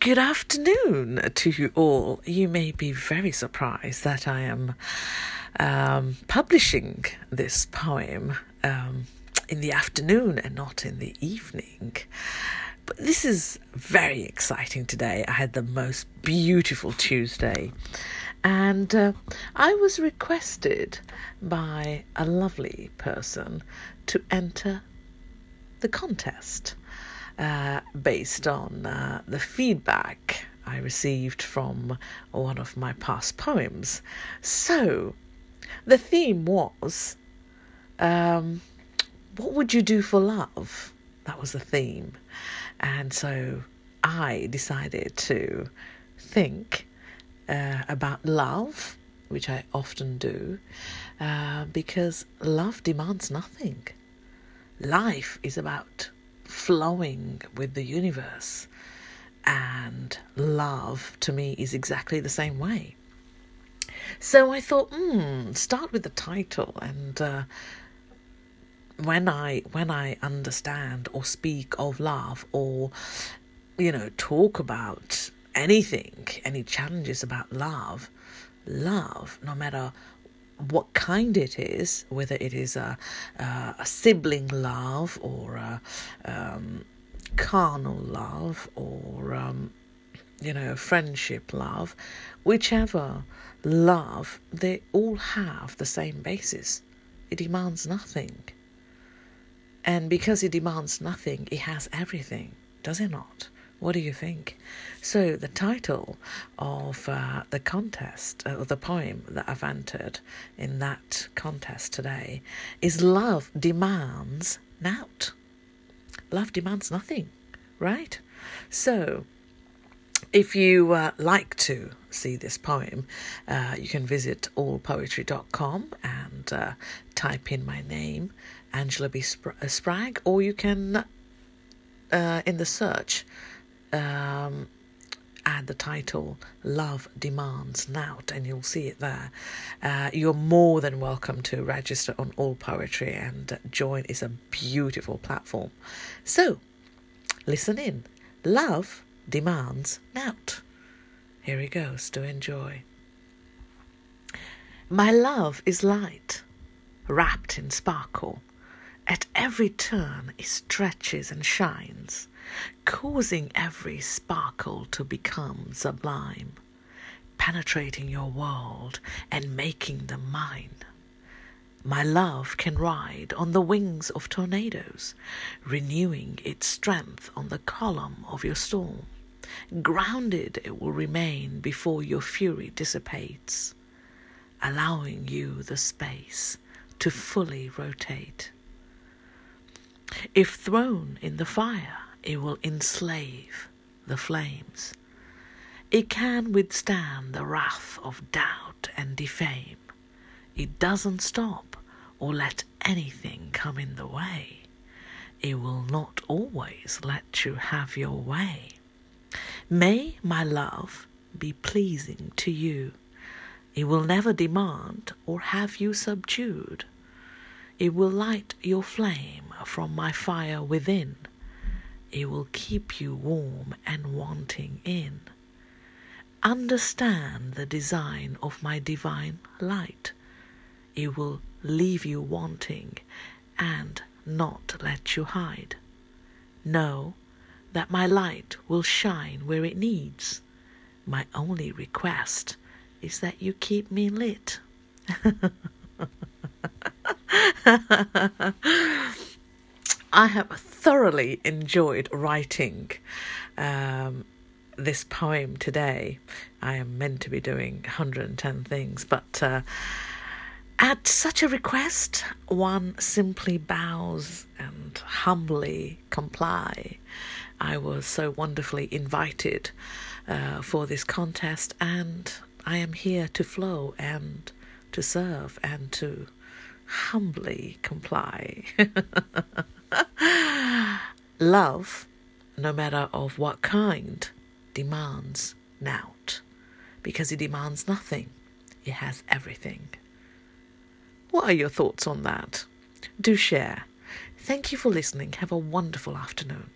Good afternoon to you all. You may be very surprised that I am um, publishing this poem um, in the afternoon and not in the evening. But this is very exciting today. I had the most beautiful Tuesday, and uh, I was requested by a lovely person to enter the contest uh, based on uh, the feedback I received from one of my past poems. So, the theme was um, What would you do for love? That was the theme. And so I decided to think uh, about love, which I often do, uh, because love demands nothing. Life is about flowing with the universe. And love to me is exactly the same way. So I thought, hmm, start with the title, and uh, when I when I understand or speak of love, or you know, talk about anything, any challenges about love, love, no matter what kind it is, whether it is a, a, a sibling love or a um, carnal love or um, you know friendship love, whichever love, they all have the same basis. It demands nothing, and because it demands nothing, it has everything, does it not? What do you think? So, the title of uh, the contest, uh, or the poem that I've entered in that contest today, is Love Demands Nout. Love demands nothing, right? So, if you uh, like to see this poem, uh, you can visit allpoetry.com and uh, type in my name, Angela B. Uh, Spragg, or you can, uh, in the search, um, add the title Love Demands Nout, and you'll see it there. Uh, you're more than welcome to register on All Poetry and join. It's a beautiful platform. So, listen in. Love demands Nout. Here he goes to enjoy. My love is light, wrapped in sparkle. At every turn it stretches and shines causing every sparkle to become sublime, penetrating your world and making them mine. My love can ride on the wings of tornadoes, renewing its strength on the column of your storm. Grounded it will remain before your fury dissipates, allowing you the space to fully rotate. If thrown in the fire, it will enslave the flames. It can withstand the wrath of doubt and defame. It doesn't stop or let anything come in the way. It will not always let you have your way. May my love be pleasing to you. It will never demand or have you subdued. It will light your flame from my fire within it will keep you warm and wanting in. Understand the design of my divine light. It will leave you wanting and not let you hide. Know that my light will shine where it needs. My only request is that you keep me lit. I have thoroughly enjoyed writing um, this poem today. I am meant to be doing 110 things, but uh, at such a request, one simply bows and humbly comply. I was so wonderfully invited uh, for this contest, and I am here to flow and to serve and to humbly comply. Love, no matter of what kind, demands nout. Because it demands nothing, it has everything. What are your thoughts on that? Do share. Thank you for listening. Have a wonderful afternoon.